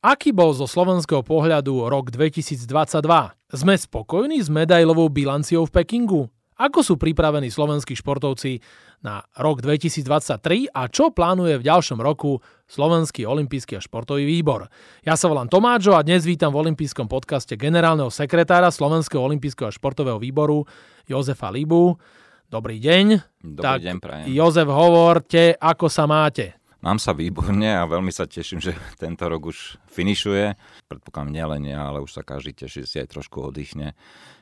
Aký bol zo slovenského pohľadu rok 2022? Sme spokojní s medailovou bilanciou v Pekingu? Ako sú pripravení slovenskí športovci na rok 2023 a čo plánuje v ďalšom roku Slovenský olimpijský a športový výbor. Ja sa volám Tomáčo a dnes vítam v olympijskom podcaste generálneho sekretára Slovenského olimpijského a športového výboru Jozefa Libu. Dobrý deň. Dobrý tak, deň, prajem. Jozef, hovorte, ako sa máte. Mám sa výborne a veľmi sa teším, že tento rok už finišuje. Predpokladám nielen ja, ale už sa každý teší, si aj trošku oddychne.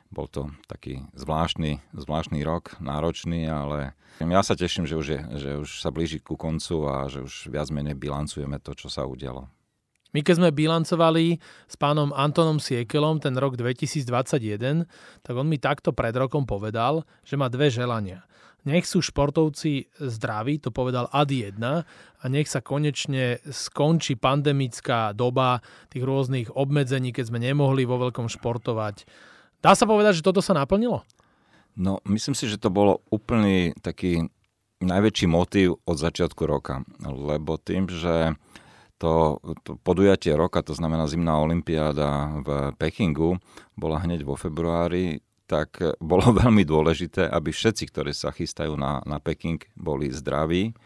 Bol to taký zvláštny, zvláštny rok, náročný, ale ja sa teším, že už, je, že už sa blíži ku koncu a že už viac menej bilancujeme to, čo sa udialo. My keď sme bilancovali s pánom Antonom Siekelom ten rok 2021, tak on mi takto pred rokom povedal, že má dve želania. Nech sú športovci zdraví, to povedal Adi 1, a nech sa konečne skončí pandemická doba tých rôznych obmedzení, keď sme nemohli vo veľkom športovať Dá sa povedať, že toto sa naplnilo? No, myslím si, že to bolo úplný taký najväčší motív od začiatku roka. Lebo tým, že to, to podujatie roka, to znamená zimná olimpiáda v Pekingu, bola hneď vo februári, tak bolo veľmi dôležité, aby všetci, ktorí sa chystajú na, na Peking, boli zdraví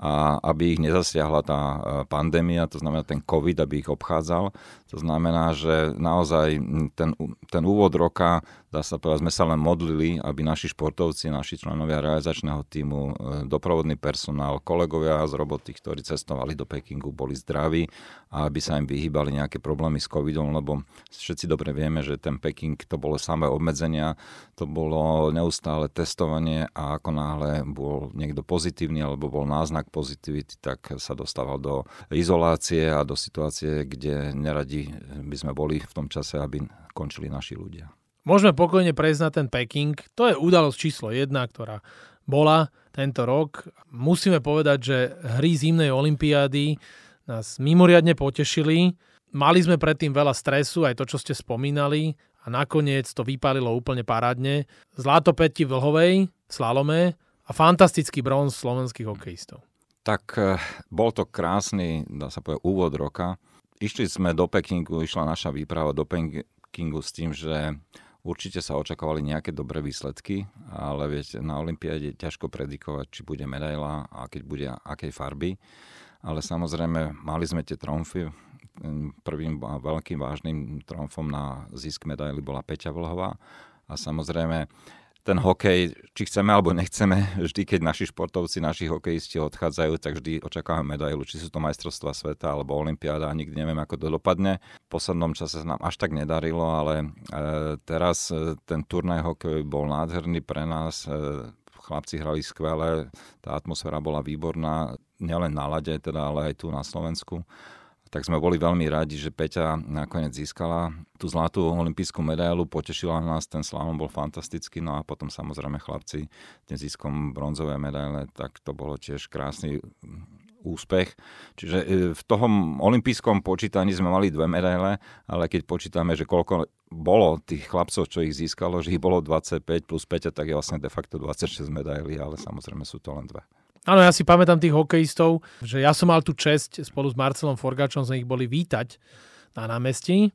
a aby ich nezasiahla tá e, pandémia, to znamená ten COVID, aby ich obchádzal. To znamená, že naozaj ten, ten úvod roka dá sa povedať, sme sa len modlili, aby naši športovci, naši členovia realizačného týmu, e, doprovodný personál, kolegovia z roboty, ktorí cestovali do Pekingu, boli zdraví a aby sa im vyhýbali nejaké problémy s covidom, lebo všetci dobre vieme, že ten Peking to bolo samé obmedzenia, to bolo neustále testovanie a ako náhle bol niekto pozitívny alebo bol náznak pozitivity, tak sa dostával do izolácie a do situácie, kde neradi by sme boli v tom čase, aby končili naši ľudia. Môžeme pokojne prejsť na ten Peking. To je udalosť číslo jedna, ktorá bola tento rok. Musíme povedať, že hry zimnej olympiády nás mimoriadne potešili. Mali sme predtým veľa stresu, aj to, čo ste spomínali, a nakoniec to vypálilo úplne parádne. Zlato Peti Vlhovej slalome a fantastický bronz slovenských hokejistov. Tak eh, bol to krásny, dá sa povedať, úvod roka. Išli sme do Pekingu, išla naša výprava do Pekingu s tým, že Určite sa očakávali nejaké dobré výsledky, ale viete, na Olympiáde je ťažko predikovať, či bude medaila a keď bude akej farby. Ale samozrejme, mali sme tie tromfy. Prvým veľkým vážnym tromfom na zisk medaily bola Peťa Vlhová. A samozrejme, ten hokej, či chceme alebo nechceme, vždy, keď naši športovci, naši hokejisti odchádzajú, tak vždy očakávame medailu, či sú to majstrovstvá sveta alebo olimpiáda nikdy neviem, ako to dopadne. V poslednom čase sa nám až tak nedarilo, ale e, teraz e, ten turnaj hokej bol nádherný pre nás. E, chlapci hrali skvelé, tá atmosféra bola výborná, nielen na lade, teda, ale aj tu na Slovensku tak sme boli veľmi radi, že Peťa nakoniec získala tú zlatú olimpijskú medailu, potešila nás, ten slalom bol fantastický, no a potom samozrejme chlapci tým ziskom bronzové medaile, tak to bolo tiež krásny úspech. Čiže e, v tom olympijskom počítaní sme mali dve medaile, ale keď počítame, že koľko bolo tých chlapcov, čo ich získalo, že ich bolo 25 plus 5, tak je vlastne de facto 26 medailí, ale samozrejme sú to len dve. Áno, ja si pamätám tých hokejistov, že ja som mal tú čest spolu s Marcelom Forgačom sme ich boli vítať na námestí,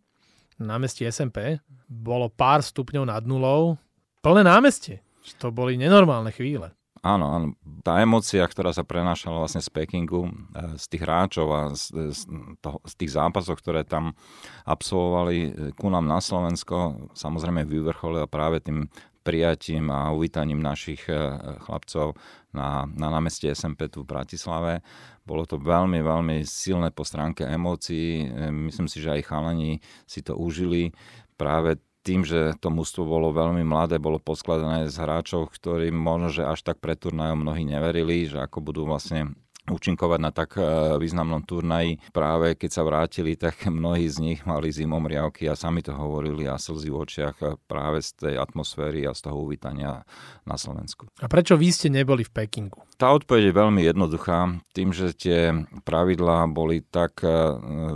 na námestí SMP. Bolo pár stupňov nad nulou. Plné námestie. To boli nenormálne chvíle. Áno, áno. Tá emocia, ktorá sa prenášala vlastne z Pekingu, eh, z tých hráčov a z, z, toho, z tých zápasov, ktoré tam absolvovali eh, ku nám na Slovensko, samozrejme vyvrcholila práve tým prijatím a uvítaním našich eh, chlapcov na, na námestie SMP tu v Bratislave. Bolo to veľmi, veľmi silné po stránke emócií. Eh, myslím si, že aj chalani si to užili práve tým, že to mústvo bolo veľmi mladé, bolo poskladané z hráčov, ktorí možno, že až tak pred turnajom mnohí neverili, že ako budú vlastne účinkovať na tak e, významnom turnaji. Práve keď sa vrátili, tak mnohí z nich mali zimom riavky a sami to hovorili a slzy v očiach práve z tej atmosféry a z toho uvítania na Slovensku. A prečo vy ste neboli v Pekingu? Tá odpoveď je veľmi jednoduchá. Tým, že tie pravidlá boli tak e,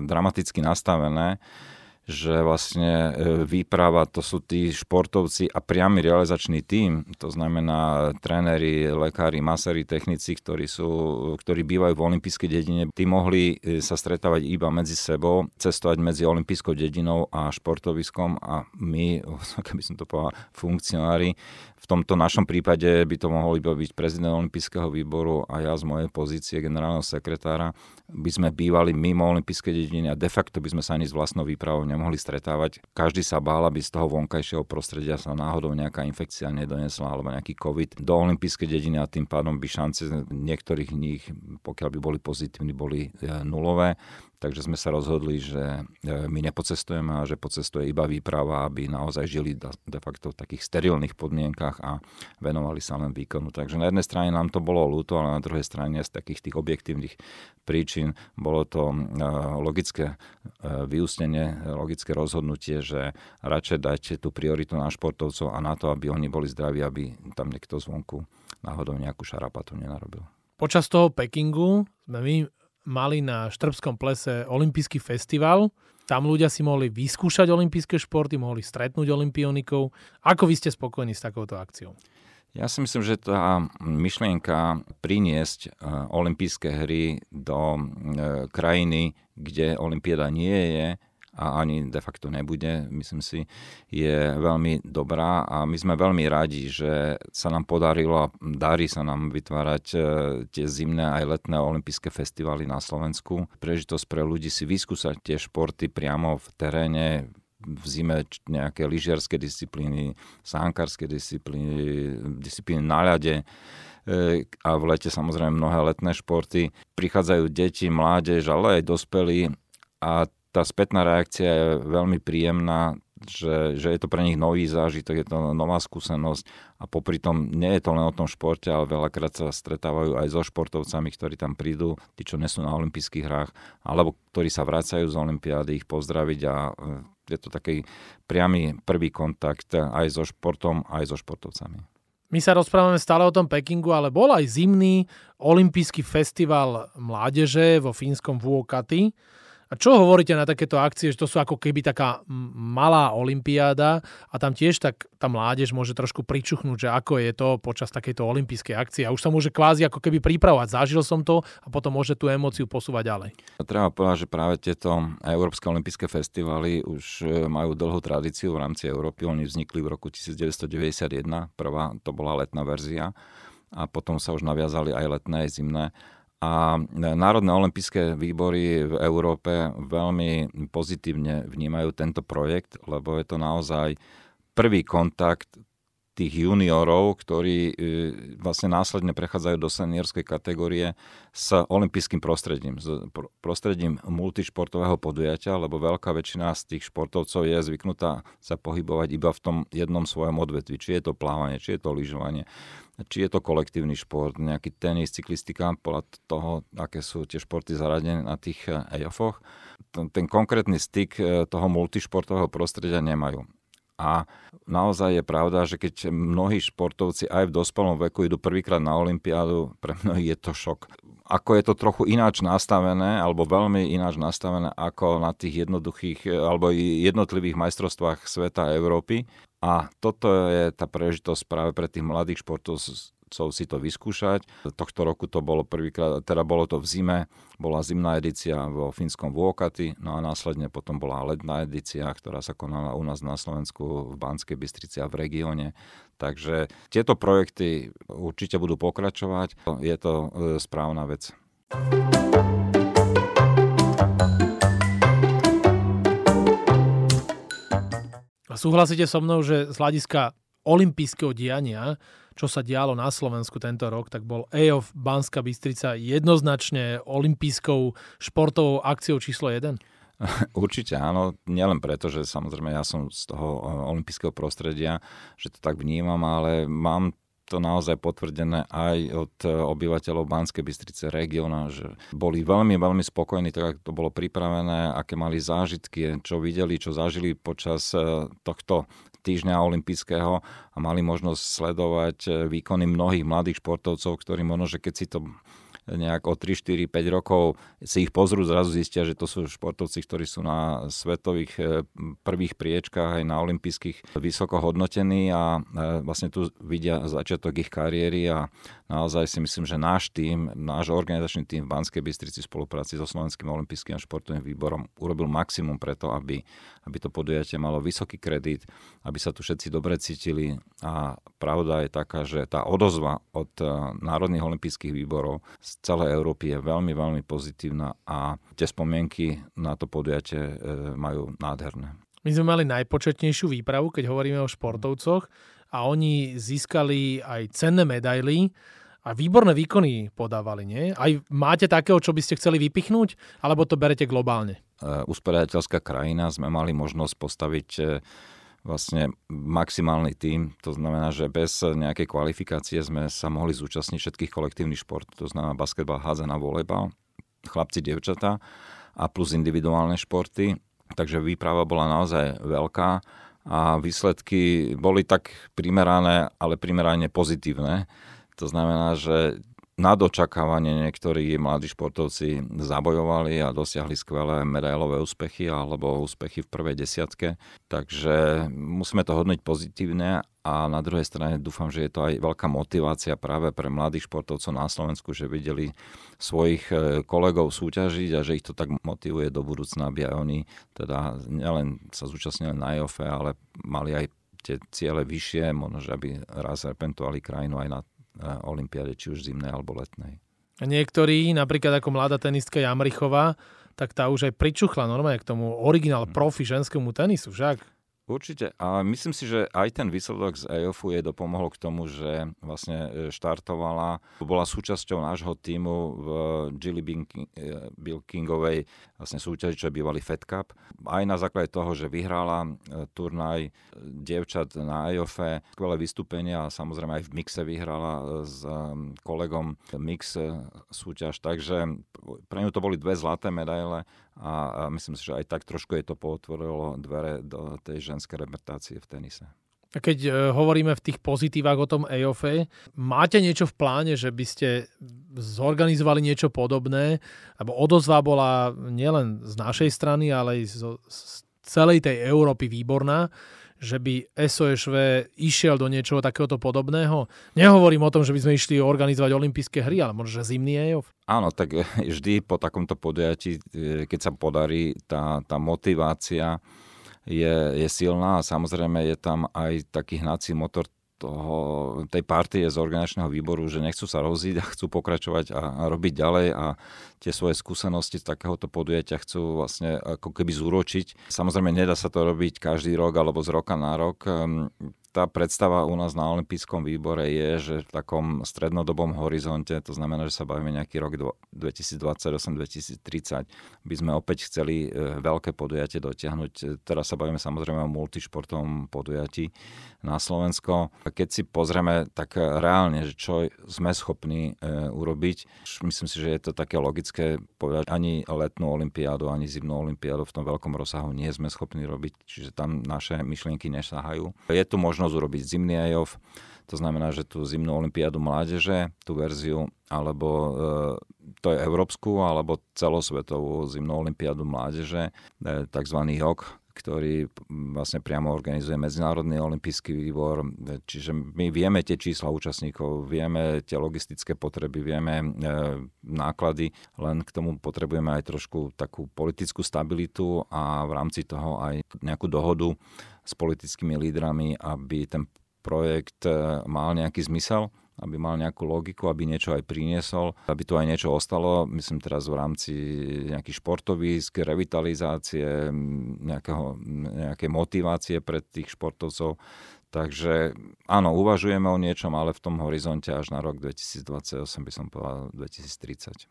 dramaticky nastavené, že vlastne e, výprava to sú tí športovci a priamy realizačný tím, to znamená tréneri, lekári, maséri, technici, ktorí, sú, ktorí bývajú v olympijskej dedine, tí mohli e, sa stretávať iba medzi sebou, cestovať medzi olympijskou dedinou a športoviskom a my, keby som to povedal, funkcionári, v tomto našom prípade by to mohol iba byť prezident olympijského výboru a ja z mojej pozície generálneho sekretára. By sme bývali mimo olympijskej dediny a de facto by sme sa ani s vlastnou výpravou nemohli stretávať. Každý sa bál, aby z toho vonkajšieho prostredia sa náhodou nejaká infekcia nedonesla alebo nejaký COVID do olympijskej dediny a tým pádom by šance niektorých nich, pokiaľ by boli pozitívni, boli e, nulové. Takže sme sa rozhodli, že e, my nepocestujeme a že pocestuje iba výprava, aby naozaj žili de facto v takých sterilných podmienkach a venovali sa len výkonu. Takže na jednej strane nám to bolo ľúto, ale na druhej strane z takých tých objektívnych príčin bolo to e, logické vyústenie, logické rozhodnutie, že radšej dajte tú prioritu na športovcov a na to, aby oni boli zdraví, aby tam niekto zvonku náhodou nejakú šarapatu nenarobil. Počas toho Pekingu sme my mali na Štrbskom plese olympijský festival. Tam ľudia si mohli vyskúšať olympijské športy, mohli stretnúť olimpionikov. Ako vy ste spokojní s takouto akciou? Ja si myslím, že tá myšlienka priniesť e, olympijské hry do e, krajiny, kde olympiáda nie je, a ani de facto nebude, myslím si, je veľmi dobrá a my sme veľmi radi, že sa nám podarilo a darí sa nám vytvárať e, tie zimné aj letné olympijské festivaly na Slovensku. Prežitosť pre ľudí si vyskúsať tie športy priamo v teréne, v zime nejaké lyžiarske disciplíny, sánkárske disciplíny, disciplíny na ľade e, a v lete samozrejme mnohé letné športy. Prichádzajú deti, mládež, ale aj dospelí a tá spätná reakcia je veľmi príjemná, že, že je to pre nich nový zážitok, je to nová skúsenosť a popri tom nie je to len o tom športe, ale veľakrát sa stretávajú aj so športovcami, ktorí tam prídu, tí, čo nesú na olympijských hrách, alebo ktorí sa vracajú z olympiády, ich pozdraviť a e, je to taký priamy prvý kontakt aj so športom, aj so športovcami. My sa rozprávame stále o tom Pekingu, ale bol aj zimný olympijský festival mládeže vo fínskom Vuokati. A čo hovoríte na takéto akcie, že to sú ako keby taká malá olimpiáda a tam tiež tak tá mládež môže trošku pričuchnúť, že ako je to počas takejto olympijskej akcie a už sa môže kvázi ako keby pripravovať. Zažil som to a potom môže tú emóciu posúvať ďalej. Treba povedať, že práve tieto Európske olympijské festivaly už e, majú dlhú tradíciu v rámci Európy. Oni vznikli v roku 1991, prvá to bola letná verzia a potom sa už naviazali aj letné, aj zimné a národné olympijské výbory v Európe veľmi pozitívne vnímajú tento projekt, lebo je to naozaj prvý kontakt tých juniorov, ktorí e, vlastne následne prechádzajú do seniorskej kategórie s olympijským prostredím, s prostredím multišportového podujatia, lebo veľká väčšina z tých športovcov je zvyknutá sa pohybovať iba v tom jednom svojom odvetvi, či je to plávanie, či je to lyžovanie, či je to kolektívny šport, nejaký tenis, cyklistika, podľa toho, aké sú tie športy zaradené na tých EOFoch. Ten konkrétny styk e, toho multišportového prostredia nemajú. A naozaj je pravda, že keď mnohí športovci aj v dospelom veku idú prvýkrát na Olympiádu, pre mnohých je to šok. Ako je to trochu ináč nastavené, alebo veľmi ináč nastavené ako na tých jednoduchých alebo jednotlivých majstrovstvách sveta a Európy. A toto je tá prežitosť práve pre tých mladých športovcov chcú si to vyskúšať. Tohto roku to bolo prvýkrát, teda bolo to v zime, bola zimná edícia vo fínskom Vuokati, no a následne potom bola letná edícia, ktorá sa konala u nás na Slovensku v Banskej Bystrici a v regióne. Takže tieto projekty určite budú pokračovať. Je to e, správna vec. A súhlasíte so mnou, že z hľadiska olympijského diania čo sa dialo na Slovensku tento rok, tak bol EOF Banská Bystrica jednoznačne olympijskou športovou akciou číslo 1? Určite áno, nielen preto, že samozrejme ja som z toho e, olympijského prostredia, že to tak vnímam, ale mám to naozaj potvrdené aj od e, obyvateľov Banskej Bystrice regióna, že boli veľmi, veľmi spokojní, tak ako to bolo pripravené, aké mali zážitky, čo videli, čo zažili počas e, tohto týždňa olympijského a mali možnosť sledovať e, výkony mnohých mladých športovcov, ktorí možno, že keď si to nejak o 3, 4, 5 rokov si ich pozrú, zrazu zistia, že to sú športovci, ktorí sú na svetových e, prvých priečkách aj na olympijských vysoko hodnotení a e, vlastne tu vidia začiatok ich kariéry a naozaj si myslím, že náš tým, náš organizačný tým v Banskej Bystrici v spolupráci so Slovenským olympijským a športovým výborom urobil maximum preto, aby, aby to podujatie malo vysoký kredit, aby sa tu všetci dobre cítili a pravda je taká, že tá odozva od e, národných olympijských výborov z celej Európy je veľmi, veľmi pozitívna a tie spomienky na to podujatie e, majú nádherné. My sme mali najpočetnejšiu výpravu, keď hovoríme o športovcoch a oni získali aj cenné medaily a výborné výkony podávali, nie? Aj máte takého, čo by ste chceli vypichnúť, alebo to berete globálne? E, usporiadateľská krajina sme mali možnosť postaviť vlastne maximálny tím. To znamená, že bez nejakej kvalifikácie sme sa mohli zúčastniť všetkých kolektívnych šport. To znamená basketbal, hádzaná, volejbal, chlapci, dievčatá a plus individuálne športy. Takže výprava bola naozaj veľká a výsledky boli tak primerané, ale primerane pozitívne. To znamená, že nad očakávanie niektorí mladí športovci zabojovali a dosiahli skvelé medailové úspechy alebo úspechy v prvej desiatke. Takže musíme to hodnotiť pozitívne a na druhej strane dúfam, že je to aj veľká motivácia práve pre mladých športovcov na Slovensku, že videli svojich e, kolegov súťažiť a že ich to tak motivuje do budúcna, aby aj oni teda nielen sa zúčastnili na IOFE, ale mali aj tie ciele vyššie, možno, že aby raz repentovali krajinu aj na olympiáde, či už zimnej alebo letnej. A niektorí, napríklad ako mladá tenistka Jamrichová, tak tá už aj pričuchla normálne k tomu originál profi ženskému tenisu, však? Určite. A myslím si, že aj ten výsledok z EOFu jej dopomohol k tomu, že vlastne e, štartovala, bola súčasťou nášho týmu v Jilly Bilkingovej vlastne súťaži, čo je bývalý Fed Cup. Aj na základe toho, že vyhrala e, turnaj e, dievčat na EOFe, skvelé vystúpenia a samozrejme aj v mixe vyhrala s kolegom mix súťaž. Takže pre ňu to boli dve zlaté medaile a, myslím si, že aj tak trošku je to potvorilo dvere do tej ženskej reprezentácie v tenise. Keď e, hovoríme v tých pozitívach o tom EOFE, máte niečo v pláne, že by ste zorganizovali niečo podobné? Lebo odozva bola nielen z našej strany, ale aj z, z celej tej Európy výborná že by SOSV išiel do niečoho takéhoto podobného? Nehovorím o tom, že by sme išli organizovať olympijské hry, ale možno, že zimný EOF. Áno, tak vždy po takomto podujatí, e, keď sa podarí, tá, tá motivácia je, je silná a samozrejme je tam aj taký hnací motor toho, tej partie z organizačného výboru, že nechcú sa rozísť a chcú pokračovať a, a robiť ďalej a tie svoje skúsenosti z takéhoto podujatia chcú vlastne ako keby zúročiť. Samozrejme, nedá sa to robiť každý rok alebo z roka na rok. Tá predstava u nás na Olympijskom výbore je, že v takom strednodobom horizonte, to znamená, že sa bavíme nejaký rok 2028-2030, by sme opäť chceli e, veľké podujatie dotiahnuť. Teraz sa bavíme samozrejme o multišportovom podujatí na Slovensko. Keď si pozrieme tak reálne, že čo sme schopní e, urobiť, myslím si, že je to také logické povedať, ani letnú olympiádu, ani zimnú olympiádu v tom veľkom rozsahu nie sme schopní robiť, čiže tam naše myšlienky nesahajú. Je tu možno možnosť urobiť zimný IOF, to znamená, že tú zimnú olympiádu mládeže, tú verziu, alebo e, to je európsku, alebo celosvetovú zimnú olympiádu mládeže, e, tzv. HOK, ktorý vlastne priamo organizuje Medzinárodný olimpijský výbor. Čiže my vieme tie čísla účastníkov, vieme tie logistické potreby, vieme e, náklady, len k tomu potrebujeme aj trošku takú politickú stabilitu a v rámci toho aj nejakú dohodu s politickými lídrami, aby ten projekt e, mal nejaký zmysel, aby mal nejakú logiku, aby niečo aj priniesol, aby tu aj niečo ostalo, myslím teraz v rámci nejakých športovísk, revitalizácie, nejakého, nejaké motivácie pre tých športovcov. Takže áno, uvažujeme o niečom, ale v tom horizonte až na rok 2028 by som povedal 2030.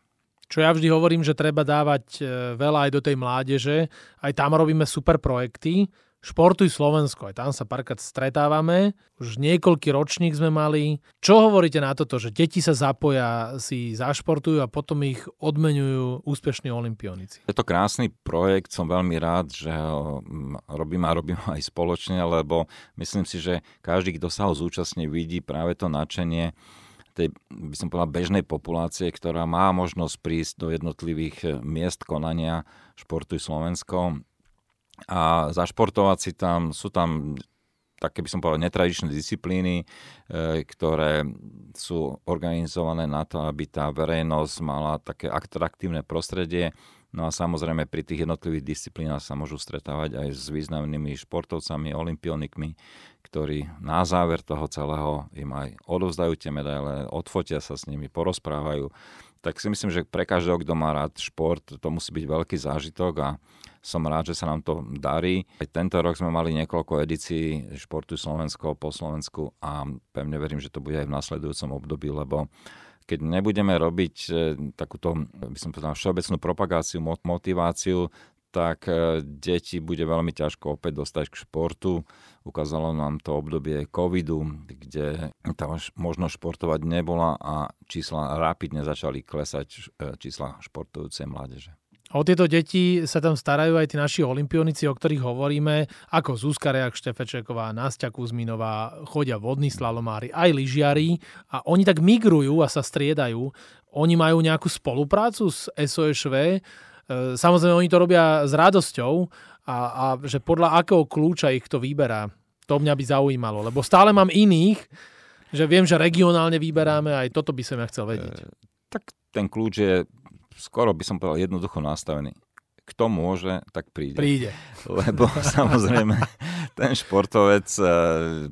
Čo ja vždy hovorím, že treba dávať e, veľa aj do tej mládeže. Aj tam robíme super projekty, Športuj Slovensko, aj tam sa párkrát stretávame. Už niekoľký ročník sme mali. Čo hovoríte na toto, že deti sa zapoja, si zašportujú a potom ich odmenujú úspešní olimpionici? Je to krásny projekt, som veľmi rád, že ho mm, robím a robím aj spoločne, lebo myslím si, že každý, kto sa ho zúčastní, vidí práve to nadšenie tej, by som povedal, bežnej populácie, ktorá má možnosť prísť do jednotlivých eh, miest konania športu Slovensko a zašportovať si tam, sú tam také by som povedal netradičné disciplíny, e, ktoré sú organizované na to, aby tá verejnosť mala také atraktívne prostredie. No a samozrejme pri tých jednotlivých disciplínach sa môžu stretávať aj s významnými športovcami, olimpionikmi, ktorí na záver toho celého im aj odovzdajú tie medaile, odfotia sa s nimi, porozprávajú tak si myslím, že pre každého, kto má rád šport, to musí byť veľký zážitok a som rád, že sa nám to darí. Aj tento rok sme mali niekoľko edícií športu Slovensko po Slovensku a pevne verím, že to bude aj v nasledujúcom období, lebo keď nebudeme robiť e, takúto, by som povedal, všeobecnú propagáciu, motiváciu, tak e, deti bude veľmi ťažko opäť dostať k športu. Ukázalo nám to obdobie covidu, kde tá možnosť športovať nebola a čísla rapidne začali klesať e, čísla športujúcej mládeže. O tieto deti sa tam starajú aj tí naši olimpionici, o ktorých hovoríme, ako Zuzka Reak Štefečeková, Nastia Kuzminová, chodia vodní slalomári, aj lyžiari a oni tak migrujú a sa striedajú. Oni majú nejakú spoluprácu s SOSV, E, samozrejme, oni to robia s radosťou a, a že podľa akého kľúča ich to vyberá. To mňa by zaujímalo, lebo stále mám iných, že viem, že regionálne vyberáme, aj toto by som ja chcel vedieť. E, tak ten kľúč je skoro by som povedal jednoducho nastavený. Kto môže, tak príde. Príde. Lebo samozrejme ten športovec e,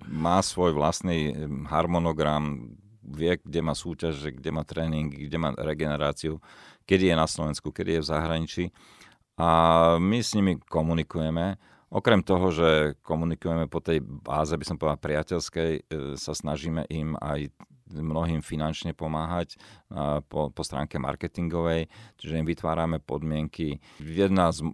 má svoj vlastný harmonogram, vie, kde má súťaž, kde má tréning, kde má regeneráciu kedy je na Slovensku, kedy je v zahraničí. A my s nimi komunikujeme. Okrem toho, že komunikujeme po tej báze, by som povedal, priateľskej, e, sa snažíme im aj mnohým finančne pomáhať po, po stránke marketingovej, čiže im vytvárame podmienky. Jedna z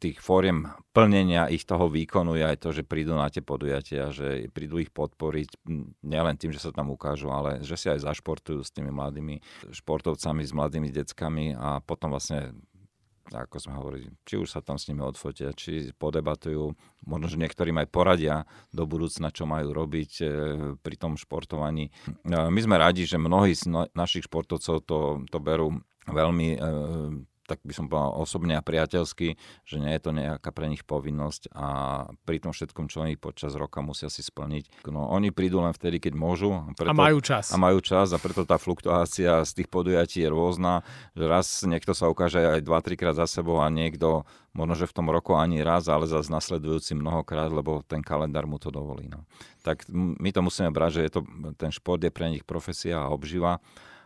tých fóriem plnenia ich toho výkonu je aj to, že prídu na tie podujatia, že prídu ich podporiť nielen tým, že sa tam ukážu, ale že si aj zašportujú s tými mladými športovcami, s mladými deckami a potom vlastne ako sme hovorili, či už sa tam s nimi odfotia, či podebatujú, možno, že niektorým aj poradia do budúcna, čo majú robiť e, pri tom športovaní. My sme radi, že mnohí z no, našich športovcov to, to berú veľmi e, tak by som povedal osobne a priateľsky, že nie je to nejaká pre nich povinnosť a pri tom všetkom, čo oni počas roka musia si splniť. No, oni prídu len vtedy, keď môžu. A, preto, a majú čas. A majú čas a preto tá fluktuácia z tých podujatí je rôzna, že raz niekto sa ukáže aj 2-3 krát za sebou a niekto možno, že v tom roku ani raz, ale zase nasledujúci mnohokrát, lebo ten kalendár mu to dovolí. No. Tak my to musíme brať, že je to, ten šport je pre nich profesia a obživa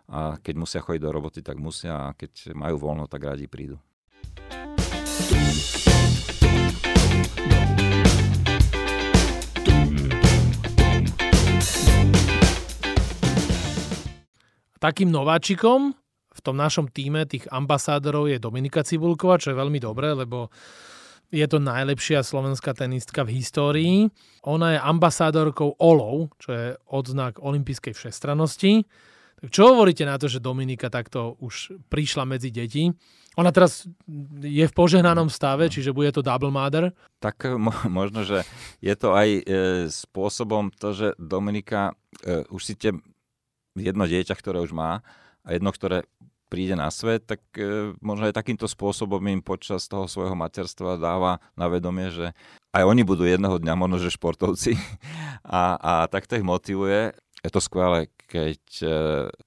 a keď musia chodiť do roboty, tak musia a keď majú voľno, tak radi prídu. Takým nováčikom v tom našom týme tých ambasádorov je Dominika Cibulková, čo je veľmi dobré, lebo je to najlepšia slovenská tenistka v histórii. Ona je ambasádorkou OLOV, čo je odznak olympijskej všestrannosti. Čo hovoríte na to, že Dominika takto už prišla medzi deti? Ona teraz je v požehnanom stave, čiže bude to double mother? Tak eh, mo- možno, že je to aj e, spôsobom to, že Dominika e, už si tie jedno dieťa, ktoré už má a jedno, ktoré príde na svet, tak e, možno aj takýmto spôsobom im počas toho svojho materstva dáva na vedomie, že aj oni budú jedného dňa možno, že športovci a, a takto ich motivuje je to skvelé, keď e,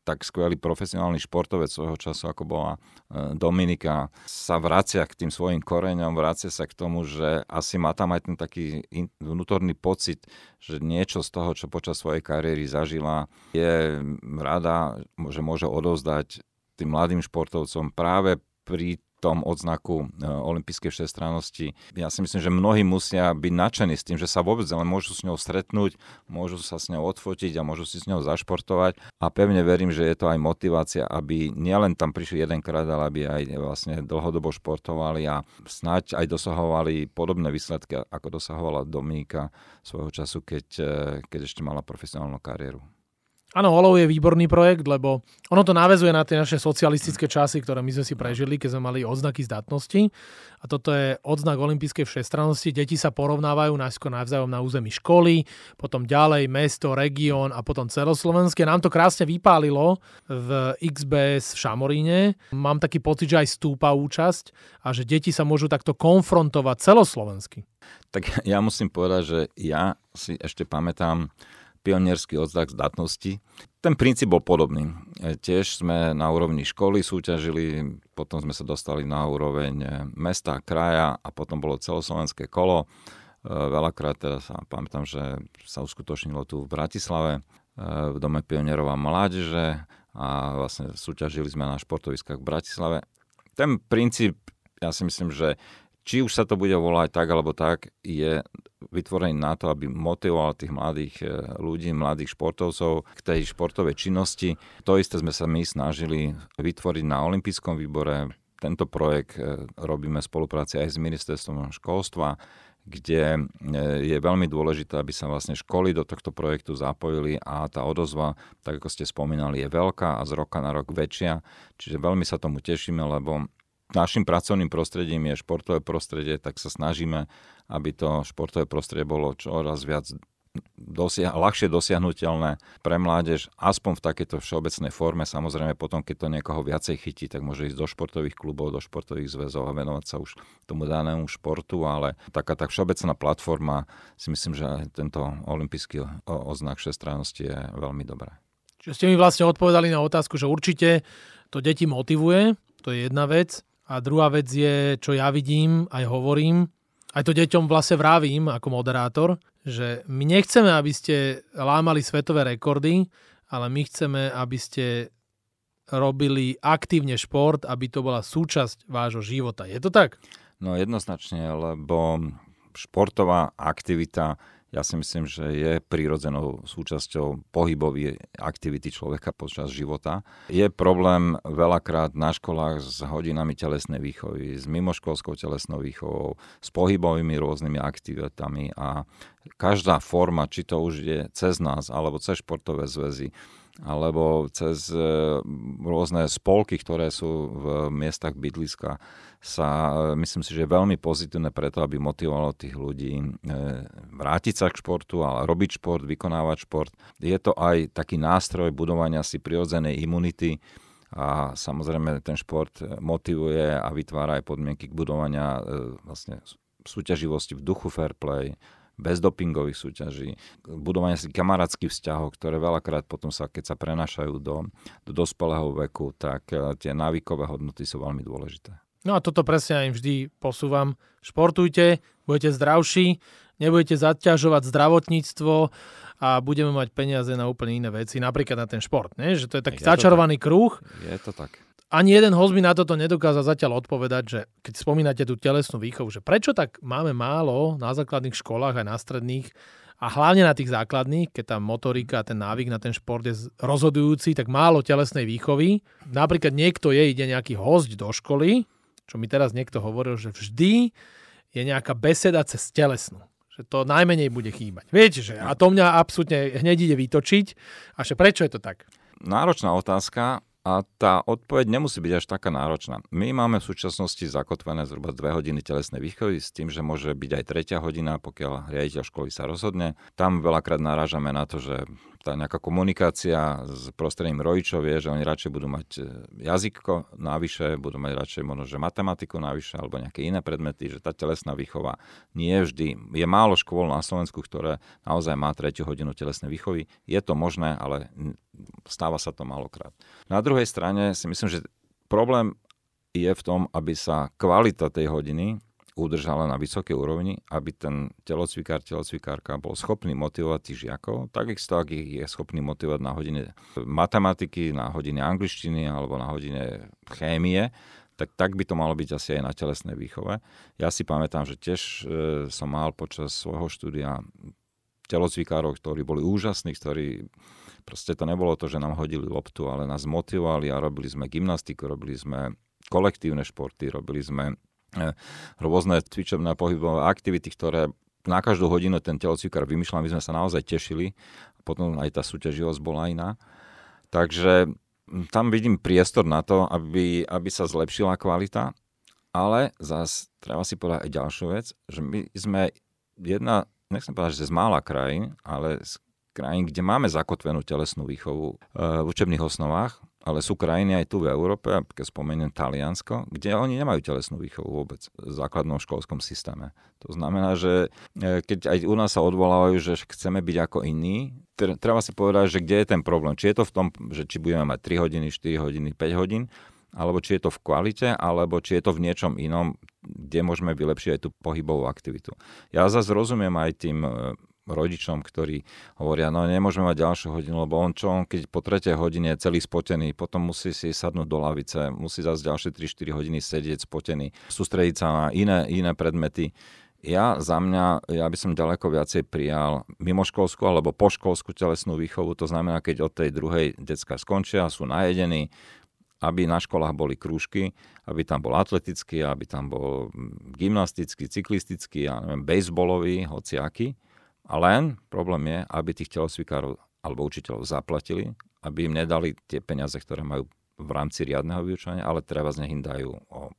tak skvelý profesionálny športovec svojho času, ako bola e, Dominika, sa vracia k tým svojim koreňom, vracia sa k tomu, že asi má tam aj ten taký in, vnútorný pocit, že niečo z toho, čo počas svojej kariéry zažila, je rada, že môže odovzdať tým mladým športovcom práve pri tom odznaku e, olympijskej všestrannosti. Ja si myslím, že mnohí musia byť nadšení s tým, že sa vôbec len môžu s ňou stretnúť, môžu sa s ňou odfotiť a môžu si s ňou zašportovať. A pevne verím, že je to aj motivácia, aby nielen tam prišli jedenkrát, ale aby aj vlastne dlhodobo športovali a snáď aj dosahovali podobné výsledky, ako dosahovala Dominika svojho času, keď, e, keď ešte mala profesionálnu kariéru. Áno, Olov je výborný projekt, lebo ono to navezuje na tie naše socialistické časy, ktoré my sme si prežili, keď sme mali odznaky zdatnosti. A toto je odznak olympijskej všestrannosti. Deti sa porovnávajú najskôr navzájom na území školy, potom ďalej mesto, región a potom celoslovenské. Nám to krásne vypálilo v XBS v Šamoríne. Mám taký pocit, že aj stúpa účasť a že deti sa môžu takto konfrontovať celoslovensky. Tak ja musím povedať, že ja si ešte pamätám pionierský odznak zdatnosti. Ten princíp bol podobný. E, tiež sme na úrovni školy súťažili, potom sme sa dostali na úroveň e, mesta, kraja a potom bolo celoslovenské kolo. E, veľakrát teda sa pamätám, že sa uskutočnilo tu v Bratislave v Dome pionierov a mládeže a vlastne súťažili sme na športoviskách v Bratislave. Ten princíp, ja si myslím, že či už sa to bude volať tak alebo tak, je vytvorený na to, aby motivoval tých mladých e, ľudí, mladých športovcov k tej športovej činnosti. To isté sme sa my snažili vytvoriť na Olympijskom výbore. Tento projekt e, robíme v spolupráci aj s ministerstvom školstva, kde e, je veľmi dôležité, aby sa vlastne školy do tohto projektu zapojili a tá odozva, tak ako ste spomínali, je veľká a z roka na rok väčšia. Čiže veľmi sa tomu tešíme, lebo našim pracovným prostredím je športové prostredie, tak sa snažíme, aby to športové prostredie bolo čoraz viac dosia- ľahšie dosiahnutelné pre mládež, aspoň v takejto všeobecnej forme. Samozrejme potom, keď to niekoho viacej chytí, tak môže ísť do športových klubov, do športových zväzov a venovať sa už tomu danému športu, ale taká tak všeobecná platforma si myslím, že tento olimpijský oznak všestrannosti je veľmi dobré. Čiže ste mi vlastne odpovedali na otázku, že určite to deti motivuje, to je jedna vec. A druhá vec je, čo ja vidím, aj hovorím, aj to deťom vlastne vravím ako moderátor, že my nechceme, aby ste lámali svetové rekordy, ale my chceme, aby ste robili aktívne šport, aby to bola súčasť vášho života. Je to tak? No jednoznačne, lebo športová aktivita ja si myslím, že je prírodzenou súčasťou pohybovej aktivity človeka počas života. Je problém veľakrát na školách s hodinami telesnej výchovy, s mimoškolskou telesnou výchovou, s pohybovými rôznymi aktivitami a každá forma, či to už je cez nás alebo cez športové zväzy, alebo cez e, rôzne spolky, ktoré sú v miestach bydliska, sa e, myslím si, že je veľmi pozitívne preto, aby motivovalo tých ľudí e, vrátiť sa k športu, ale robiť šport, vykonávať šport. Je to aj taký nástroj budovania si prirodzenej imunity, a samozrejme ten šport motivuje a vytvára aj podmienky k budovania vlastne súťaživosti v duchu fair play, bez dopingových súťaží, budovanie si kamarátskych vzťahov, ktoré veľakrát potom sa, keď sa prenašajú do, do dospelého veku, tak eh, tie návykové hodnoty sú veľmi dôležité. No a toto presne aj vždy posúvam. Športujte, budete zdravší, nebudete zaťažovať zdravotníctvo a budeme mať peniaze na úplne iné veci, napríklad na ten šport. Nie? Že to je taký je začarovaný tak. kruh. Je to tak ani jeden host mi na toto nedokázal zatiaľ odpovedať, že keď spomínate tú telesnú výchovu, že prečo tak máme málo na základných školách aj na stredných a hlavne na tých základných, keď tá motorika a ten návyk na ten šport je rozhodujúci, tak málo telesnej výchovy. Napríklad niekto je, ide nejaký host do školy, čo mi teraz niekto hovoril, že vždy je nejaká beseda cez telesnú že to najmenej bude chýbať. Viete, že a to mňa absolútne hneď ide vytočiť. A že prečo je to tak? Náročná otázka. A tá odpoveď nemusí byť až taká náročná. My máme v súčasnosti zakotvené zhruba 2 hodiny telesnej výchovy s tým, že môže byť aj tretia hodina, pokiaľ riaditeľ školy sa rozhodne. Tam veľakrát narážame na to, že tá nejaká komunikácia s prostredím rodičov je, že oni radšej budú mať e, jazyko navyše, budú mať radšej možno, že matematiku navyše alebo nejaké iné predmety, že tá telesná výchova nie je vždy. Je málo škôl na Slovensku, ktoré naozaj má tretiu hodinu telesnej výchovy. Je to možné, ale stáva sa to malokrát. Na druhej strane si myslím, že problém je v tom, aby sa kvalita tej hodiny udržala na vysokej úrovni, aby ten telocvikár, telocvikárka bol schopný motivovať tých žiakov, takisto ak ich je schopný motivovať na hodine matematiky, na hodine angličtiny alebo na hodine chémie, tak, tak by to malo byť asi aj na telesnej výchove. Ja si pamätám, že tiež e, som mal počas svojho štúdia telocvikárov, ktorí boli úžasní, ktorí proste to nebolo to, že nám hodili loptu, ale nás motivovali a robili sme gymnastiku, robili sme kolektívne športy, robili sme rôzne cvičebné pohybové aktivity, ktoré na každú hodinu ten telocvikár vymýšľal, my sme sa naozaj tešili. potom aj tá súťaživosť bola iná. Takže tam vidím priestor na to, aby, aby sa zlepšila kvalita, ale zase treba si povedať aj ďalšiu vec, že my sme jedna, nechcem povedať, že z mála krajín, ale z krajín, kde máme zakotvenú telesnú výchovu uh, v učebných osnovách, ale sú krajiny aj tu v Európe, keď spomeniem Taliansko, kde oni nemajú telesnú výchovu vôbec v základnom školskom systéme. To znamená, že e, keď aj u nás sa odvolávajú, že chceme byť ako iní, treba si povedať, že kde je ten problém. Či je to v tom, že či budeme mať 3 hodiny, 4 hodiny, 5 hodín, alebo či je to v kvalite, alebo či je to v niečom inom, kde môžeme vylepšiť aj tú pohybovú aktivitu. Ja zase rozumiem aj tým e, rodičom, ktorí hovoria, no nemôžeme mať ďalšiu hodinu, lebo on čo, on keď po tretej hodine je celý spotený, potom musí si sadnúť do lavice, musí zase ďalšie 3-4 hodiny sedieť spotený, sústrediť sa na iné, iné predmety. Ja za mňa, ja by som ďaleko viacej prijal mimoškolskú alebo poškolskú telesnú výchovu, to znamená, keď od tej druhej decka skončia, sú najedení, aby na školách boli krúžky, aby tam bol atletický, aby tam bol gymnastický, cyklistický, ja neviem, bejsbolový, hociaký a len problém je, aby tých telosvikárov alebo učiteľov zaplatili, aby im nedali tie peniaze, ktoré majú v rámci riadneho vyučovania, ale treba z nich im dajú o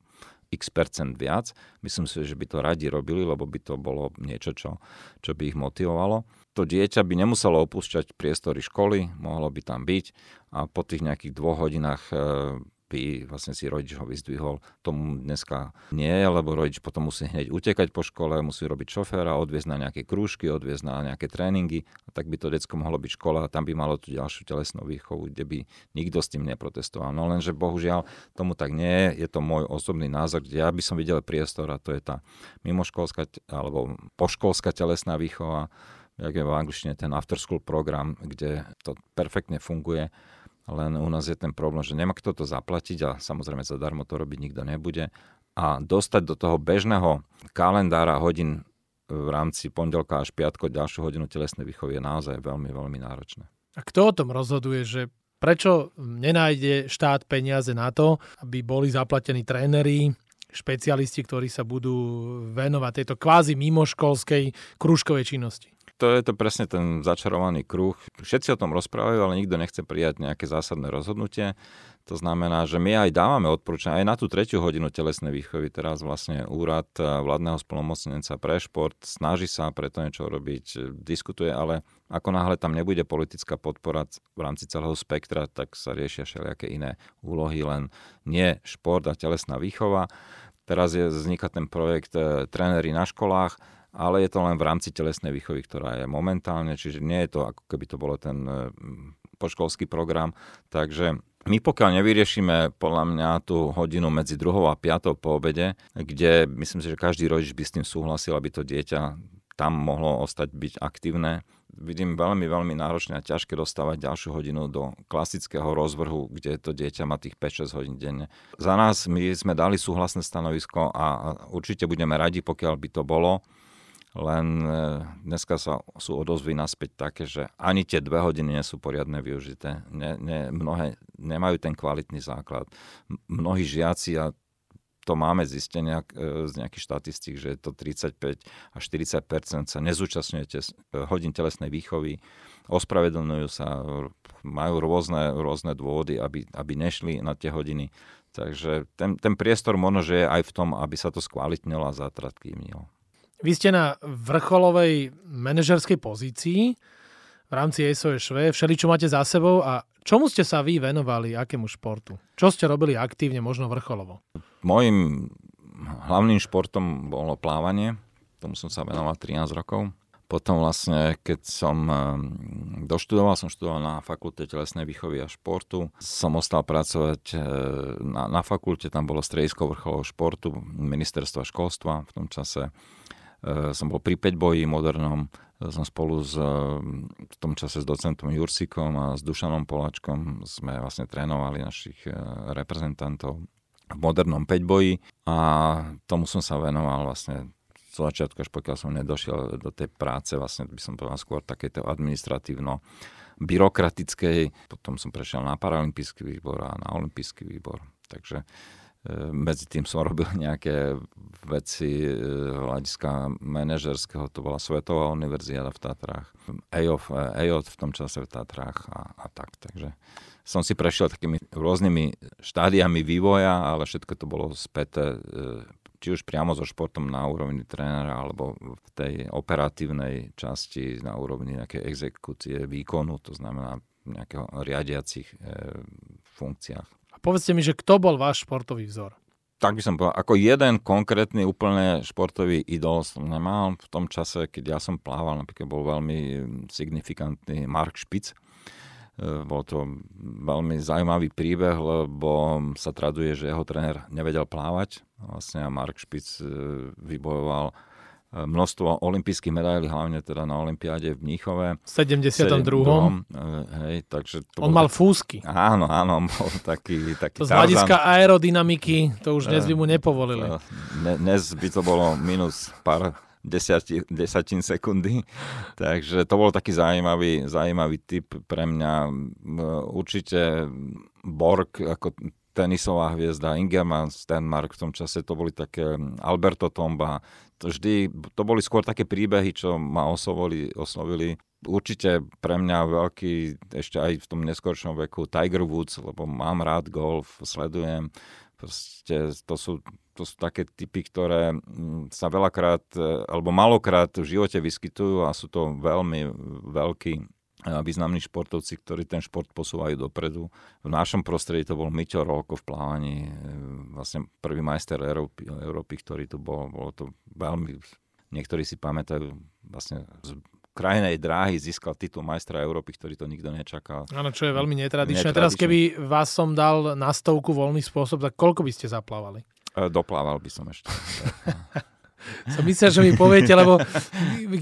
x percent viac. Myslím si, že by to radi robili, lebo by to bolo niečo, čo, čo by ich motivovalo. To dieťa by nemuselo opúšťať priestory školy, mohlo by tam byť a po tých nejakých dvoch hodinách e, by vlastne si rodič ho vyzdvihol. Tomu dneska nie, lebo rodič potom musí hneď utekať po škole, musí robiť šoféra, odviezť na nejaké krúžky, odviezť na nejaké tréningy. A tak by to decko mohlo byť škola a tam by malo tú ďalšiu telesnú výchovu, kde by nikto s tým neprotestoval. No lenže bohužiaľ tomu tak nie je. Je to môj osobný názor, kde ja by som videl priestor a to je tá mimoškolská alebo poškolská telesná výchova, jak je v angličtine ten after school program, kde to perfektne funguje len u nás je ten problém, že nemá kto to zaplatiť a samozrejme zadarmo to robiť nikto nebude. A dostať do toho bežného kalendára hodín v rámci pondelka až piatko ďalšiu hodinu telesnej výchovy je naozaj veľmi, veľmi náročné. A kto o tom rozhoduje, že prečo nenájde štát peniaze na to, aby boli zaplatení tréneri, špecialisti, ktorí sa budú venovať tejto kvázi mimoškolskej krúžkovej činnosti? To je to presne ten začarovaný kruh. Všetci o tom rozprávajú, ale nikto nechce prijať nejaké zásadné rozhodnutie. To znamená, že my aj dávame odporúčania aj na tú tretiu hodinu telesnej výchovy. Teraz vlastne úrad vládneho spolomocnenca pre šport snaží sa preto niečo robiť, diskutuje, ale ako náhle tam nebude politická podpora v rámci celého spektra, tak sa riešia všelijaké iné úlohy, len nie šport a telesná výchova. Teraz je, vzniká ten projekt e, na školách, ale je to len v rámci telesnej výchovy, ktorá je momentálne, čiže nie je to ako keby to bolo ten e, poškolský program. Takže my pokiaľ nevyriešime podľa mňa tú hodinu medzi druhou a piatou po obede, kde myslím si, že každý rodič by s tým súhlasil, aby to dieťa tam mohlo ostať byť aktívne. Vidím veľmi, veľmi náročné a ťažké dostávať ďalšiu hodinu do klasického rozvrhu, kde to dieťa má tých 5-6 hodín denne. Za nás my sme dali súhlasné stanovisko a určite budeme radi, pokiaľ by to bolo len e, dneska sa, sú odozvy naspäť také, že ani tie dve hodiny nie sú poriadne využité. Ne, ne, mnohé nemajú ten kvalitný základ. Mnohí žiaci, a to máme zistenia e, z nejakých štatistík, že je to 35 až 40 sa nezúčastňujete e, hodín telesnej výchovy, ospravedlňujú sa, majú rôzne, rôzne dôvody, aby, aby nešli na tie hodiny. Takže ten, ten priestor možno, že je aj v tom, aby sa to skvalitnilo a zatratkívnilo. Vy ste na vrcholovej manažerskej pozícii v rámci SOSV, všeli, čo máte za sebou a čomu ste sa vy venovali, akému športu? Čo ste robili aktívne, možno vrcholovo? Mojím hlavným športom bolo plávanie, tomu som sa venoval 13 rokov. Potom vlastne, keď som ehm, doštudoval, som študoval na fakulte telesnej výchovy a športu. Som ostal pracovať e, na, na fakulte, tam bolo stredisko vrcholového športu, ministerstva školstva v tom čase Eh, som bol pri 5 boji modernom, eh, som spolu s, eh, v tom čase s docentom Jursikom a s Dušanom Poláčkom sme vlastne trénovali našich reprezentantov v modernom 5 boji a tomu som sa venoval vlastne z začiatku, až pokiaľ som nedošiel do tej práce, vlastne by som povedal skôr takéto administratívno byrokratickej. Potom som prešiel na paralympijský výbor a na olimpijský výbor. Takže medzi tým som robil nejaké veci e, hľadiska manažerského, to bola Svetová univerziáda v Tatrách, EOF, EOT v tom čase v Tatrách a, a tak. Takže som si prešiel takými rôznymi štádiami vývoja, ale všetko to bolo späté e, či už priamo so športom na úrovni trénera, alebo v tej operatívnej časti na úrovni nejakej exekúcie výkonu, to znamená nejakého riadiacich e, funkciách. Povedzte mi, že kto bol váš športový vzor? tak by som povedal, ako jeden konkrétny úplne športový idol som nemal. V tom čase, keď ja som plával, napríklad bol veľmi signifikantný Mark Špic. E, bol to veľmi zaujímavý príbeh, lebo sa traduje, že jeho tréner nevedel plávať. Vlastne Mark Špic e, vybojoval množstvo olympijských medailí, hlavne teda na olympiáde v Mníchove. V 72. 72. Hej, takže to on mal tak... fúsky. Áno, áno, on bol taký, taký To z hľadiska aerodynamiky, to už dnes by mu nepovolili. Ne, dnes by to bolo minus pár desiati, desatín sekundy. Takže to bol taký zaujímavý, zaujímavý typ pre mňa. Určite Borg ako tenisová hviezda, Ingerman, Stenmark v tom čase, to boli také Alberto Tomba, to vždy, to boli skôr také príbehy, čo ma oslovili, oslovili. Určite pre mňa veľký, ešte aj v tom neskoršom veku, Tiger Woods, lebo mám rád golf, sledujem. Proste to sú, to sú také typy, ktoré mm, sa veľakrát, alebo malokrát v živote vyskytujú a sú to veľmi veľkí významní športovci, ktorí ten šport posúvajú dopredu. V našom prostredí to bol Miťo Rolko v plávaní, e, vlastne prvý majster Európy, Európy ktorý tu bol. Bolo to veľmi, niektorí si pamätajú, vlastne z krajinej dráhy získal titul majstra Európy, ktorý to nikto nečakal. Áno, čo je veľmi netradičné. netradičné. Teraz keby vás som dal na stovku voľný spôsob, tak koľko by ste zaplávali? E, doplával by som ešte. Som myslel, že mi poviete, lebo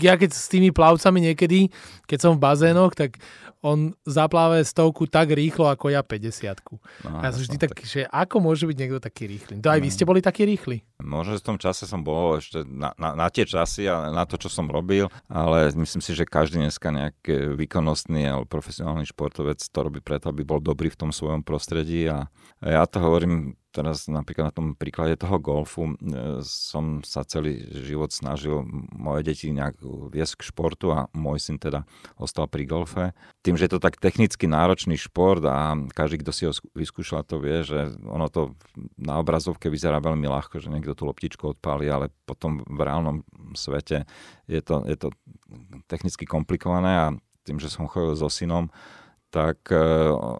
ja keď s tými plavcami niekedy, keď som v bazénoch, tak on zapláve stovku tak rýchlo, ako ja 50 no, Ja som vždy tak, že ako môže byť niekto taký rýchly? To aj vy no. ste boli takí rýchli? Možno, že v tom čase som bol ešte na, na, na tie časy a na to, čo som robil, ale myslím si, že každý dneska nejaký výkonnostný alebo profesionálny športovec to robí preto, aby bol dobrý v tom svojom prostredí a ja to hovorím teraz napríklad na tom príklade toho golfu e, som sa celý život snažil moje deti nejak viesť k športu a môj syn teda ostal pri golfe. Tým, že je to tak technicky náročný šport a každý, kto si ho vyskúšal, to vie, že ono to na obrazovke vyzerá veľmi ľahko, že niekto tú loptičku odpáli, ale potom v reálnom svete je to, je to technicky komplikované a tým, že som chodil so synom, tak e,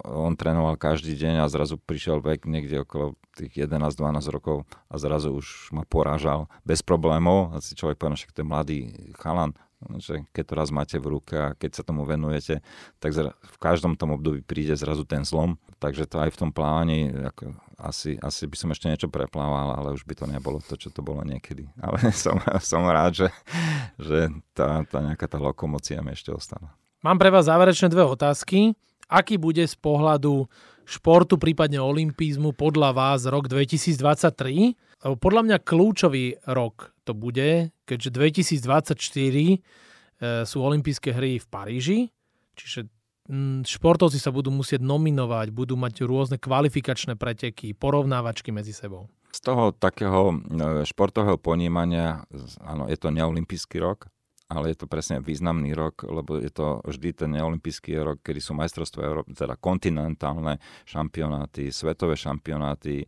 on trénoval každý deň a zrazu prišiel vek niekde okolo tých 11-12 rokov a zrazu už ma porážal bez problémov. A si človek povedal, že to je mladý chalan, že keď to raz máte v ruke a keď sa tomu venujete, tak v každom tom období príde zrazu ten zlom. Takže to aj v tom plávaní, ako asi, asi by som ešte niečo preplával, ale už by to nebolo to, čo to bolo niekedy. Ale som, som rád, že, že tá, tá nejaká tá lokomócia mi ešte ostala. Mám pre vás záverečné dve otázky. Aký bude z pohľadu športu, prípadne olimpizmu podľa vás rok 2023? Lebo podľa mňa kľúčový rok to bude, keďže 2024 e, sú olympijské hry v Paríži, čiže športovci sa budú musieť nominovať, budú mať rôzne kvalifikačné preteky, porovnávačky medzi sebou. Z toho takého e, športového ponímania, áno, je to neolimpijský rok, ale je to presne významný rok, lebo je to vždy ten neolimpijský rok, kedy sú majstrovstvá Európy, teda kontinentálne šampionáty, svetové šampionáty,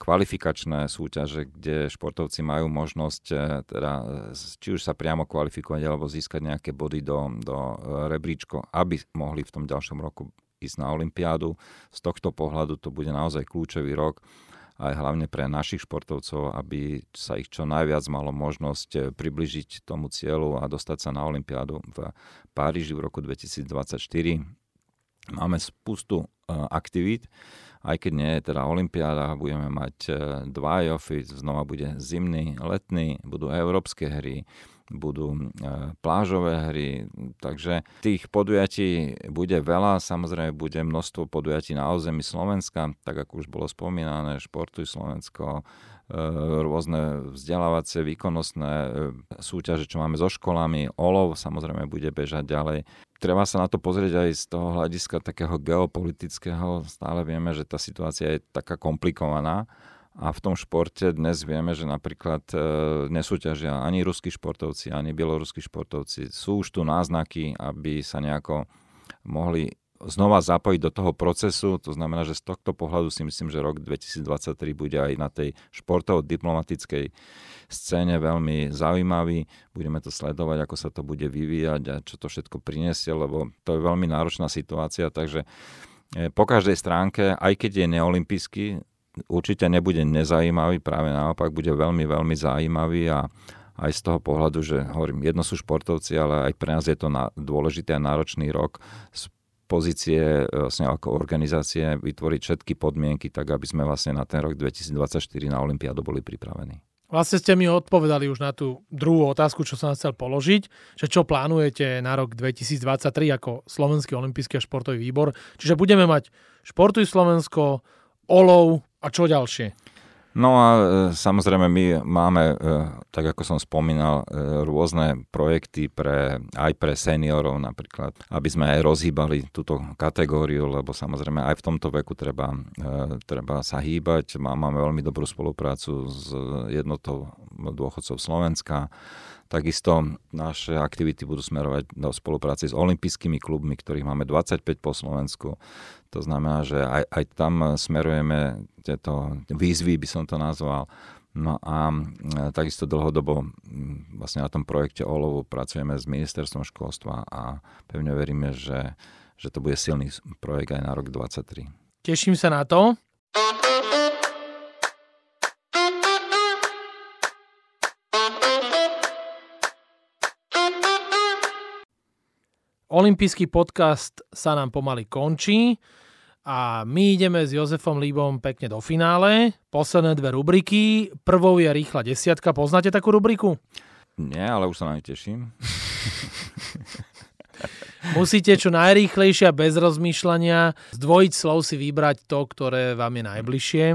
kvalifikačné súťaže, kde športovci majú možnosť eh, teda, či už sa priamo kvalifikovať alebo získať nejaké body do, do eh, rebríčko, aby mohli v tom ďalšom roku ísť na Olympiádu. Z tohto pohľadu to bude naozaj kľúčový rok aj hlavne pre našich športovcov, aby sa ich čo najviac malo možnosť eh, približiť tomu cieľu a dostať sa na Olympiádu v Páriži v roku 2024. Máme spustu eh, aktivít, aj keď nie je teda Olympiáda, budeme mať eh, dva IOFy, znova bude zimný, letný, budú európske hry, budú e, plážové hry, takže tých podujatí bude veľa, samozrejme bude množstvo podujatí na území Slovenska, tak ako už bolo spomínané, Športuj Slovensko, e, rôzne vzdelávacie, výkonnostné e, súťaže, čo máme so školami, OLOV samozrejme bude bežať ďalej. Treba sa na to pozrieť aj z toho hľadiska takého geopolitického. Stále vieme, že tá situácia je taká komplikovaná A v tom športe dnes vieme, že napríklad e, nesúťažia ani ruskí športovci, ani bieloruskí športovci. Sú už tu náznaky, aby sa nejako mohli znova zapojiť do toho procesu. To znamená, že z tohto pohľadu si myslím, že rok 2023 bude aj na tej športovo-diplomatickej scéne veľmi zaujímavý. Budeme to sledovať, ako sa to bude vyvíjať a čo to všetko prinesie, lebo to je veľmi náročná situácia, takže e, po každej stránke, aj keď je neolimpijský, určite nebude nezajímavý, práve naopak bude veľmi, veľmi zaujímavý a aj z toho pohľadu, že hovorím, jedno sú športovci, ale aj pre nás je to na, dôležitý a náročný rok z pozície vlastne ako organizácie vytvoriť všetky podmienky tak, aby sme vlastne na ten rok 2024 na Olympiádu boli pripravení. Vlastne ste mi odpovedali už na tú druhú otázku, čo som chcel položiť, že čo plánujete na rok 2023 ako Slovenský olimpijský a športový výbor. Čiže budeme mať Športuj Slovensko, Olov a čo ďalšie? No a e, samozrejme my máme, e, tak ako som spomínal, e, rôzne projekty pre, aj pre seniorov napríklad, aby sme aj rozhýbali túto kategóriu, lebo samozrejme aj v tomto veku treba, treba sa hýbať. Máme veľmi dobrú spoluprácu s jednotou dôchodcov Slovenska Takisto naše aktivity budú smerovať do spolupráci s olympijskými klubmi, ktorých máme 25 po Slovensku. To znamená, že aj, aj tam smerujeme tieto výzvy, by som to nazval. No a e, takisto dlhodobo vlastne na tom projekte OLOVu pracujeme s ministerstvom školstva a pevne veríme, že, že to bude silný projekt aj na rok 2023. Teším sa na to. Olympijský podcast sa nám pomaly končí a my ideme s Jozefom Líbom pekne do finále. Posledné dve rubriky. Prvou je rýchla desiatka. Poznáte takú rubriku? Nie, ale už sa na ne teším. Musíte čo najrýchlejšie a bez rozmýšľania z slov si vybrať to, ktoré vám je najbližšie.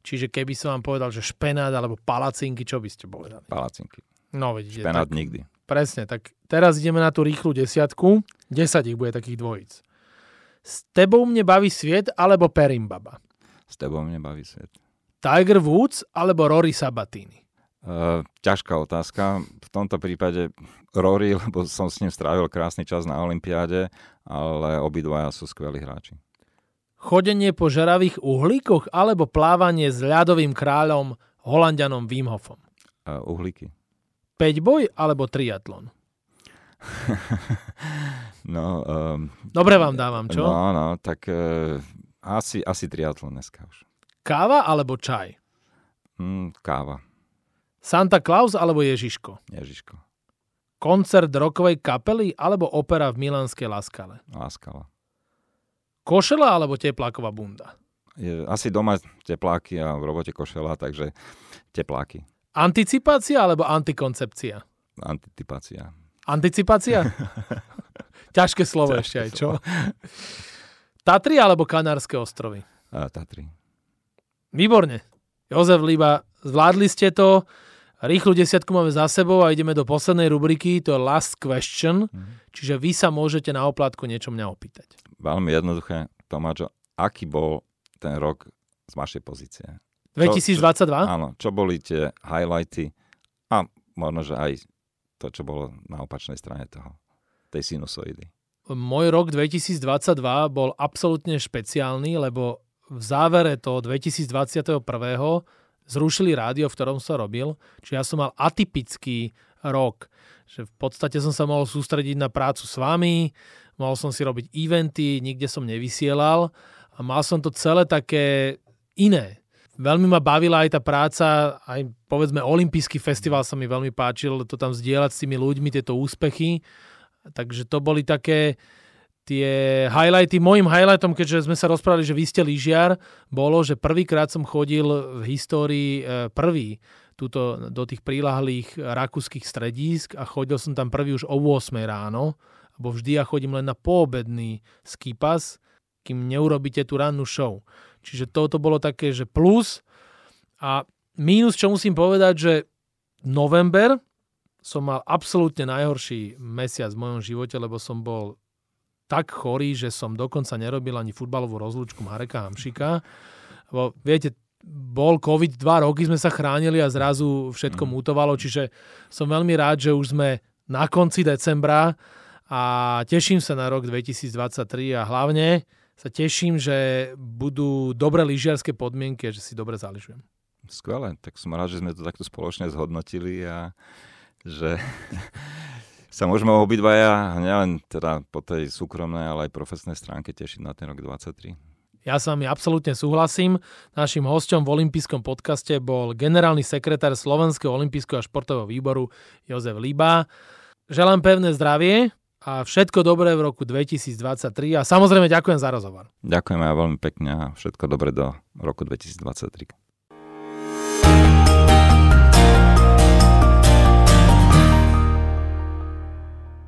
Čiže keby som vám povedal, že špenát alebo palacinky, čo by ste povedali? Palacinky. No vidíte. Špenát tak, nikdy. Presne, tak teraz ideme na tú rýchlu desiatku. 10 ich bude takých dvojíc. S tebou mne baví sviet alebo Perimbaba? S tebou mne baví sviet. Tiger Woods alebo Rory Sabatini? Uh, ťažká otázka. V tomto prípade Rory, lebo som s ním strávil krásny čas na Olympiáde, ale obidvaja sú skvelí hráči. Chodenie po žeravých uhlíkoch alebo plávanie s ľadovým kráľom Holandianom Wim Hofom? Uh, uhlíky. 5 boj alebo triatlon? no, um, Dobre vám dávam, čo? No, no, tak uh, asi, asi triatlon dneska už. Káva alebo čaj? Mm, káva. Santa Claus alebo Ježiško? Ježiško. Koncert rokovej kapely alebo opera v Milánskej Laskale? Laskala. Košela alebo tepláková bunda? Je, asi doma tepláky a v robote košela, takže tepláky. Anticipácia alebo antikoncepcia? Anticipácia. Anticipácia? Ťažké slovo Ťažké ešte aj, čo? Tatry alebo Kanárske ostrovy? A, Tatry. Výborne. Jozef Líba, zvládli ste to. Rýchlu desiatku máme za sebou a ideme do poslednej rubriky, to je Last Question, mm-hmm. čiže vy sa môžete na oplátku niečo mňa opýtať. Veľmi jednoduché, Tomáčo, aký bol ten rok z vašej pozície? 2022? Čo, čo, áno, čo boli tie highlighty a možno, že aj to, čo bolo na opačnej strane toho, tej sinusoidy. Môj rok 2022 bol absolútne špeciálny, lebo v závere toho 2021 zrušili rádio, v ktorom som robil, čiže ja som mal atypický rok, že v podstate som sa mohol sústrediť na prácu s vami, mohol som si robiť eventy, nikde som nevysielal a mal som to celé také iné. Veľmi ma bavila aj tá práca, aj povedzme olimpijský festival sa mi veľmi páčil, to tam zdieľať s tými ľuďmi, tieto úspechy. Takže to boli také tie highlighty. Mojím highlightom, keďže sme sa rozprávali, že vy ste lyžiar, bolo, že prvýkrát som chodil v histórii e, prvý túto, do tých prílahlých rakúskych stredísk a chodil som tam prvý už o 8 ráno, lebo vždy ja chodím len na poobedný skipas, kým neurobíte tú rannú show. Čiže toto bolo také, že plus. A mínus, čo musím povedať, že november som mal absolútne najhorší mesiac v mojom živote, lebo som bol tak chorý, že som dokonca nerobil ani futbalovú rozlúčku Mareka Hamšika. Lebo viete, bol COVID, dva roky sme sa chránili a zrazu všetko mm. mutovalo, čiže som veľmi rád, že už sme na konci decembra a teším sa na rok 2023 a hlavne sa teším, že budú dobré lyžiarske podmienky a že si dobre zaližujem. Skvelé, tak som rád, že sme to takto spoločne zhodnotili a že sa môžeme obidvaja nielen teda po tej súkromnej, ale aj profesnej stránke tešiť na ten rok 2023. Ja s vami absolútne súhlasím. Našim hostom v olympijskom podcaste bol generálny sekretár Slovenského olympijského a športového výboru Jozef Líba. Želám pevné zdravie a všetko dobré v roku 2023 a samozrejme ďakujem za rozhovor. Ďakujem aj veľmi pekne a všetko dobré do roku 2023.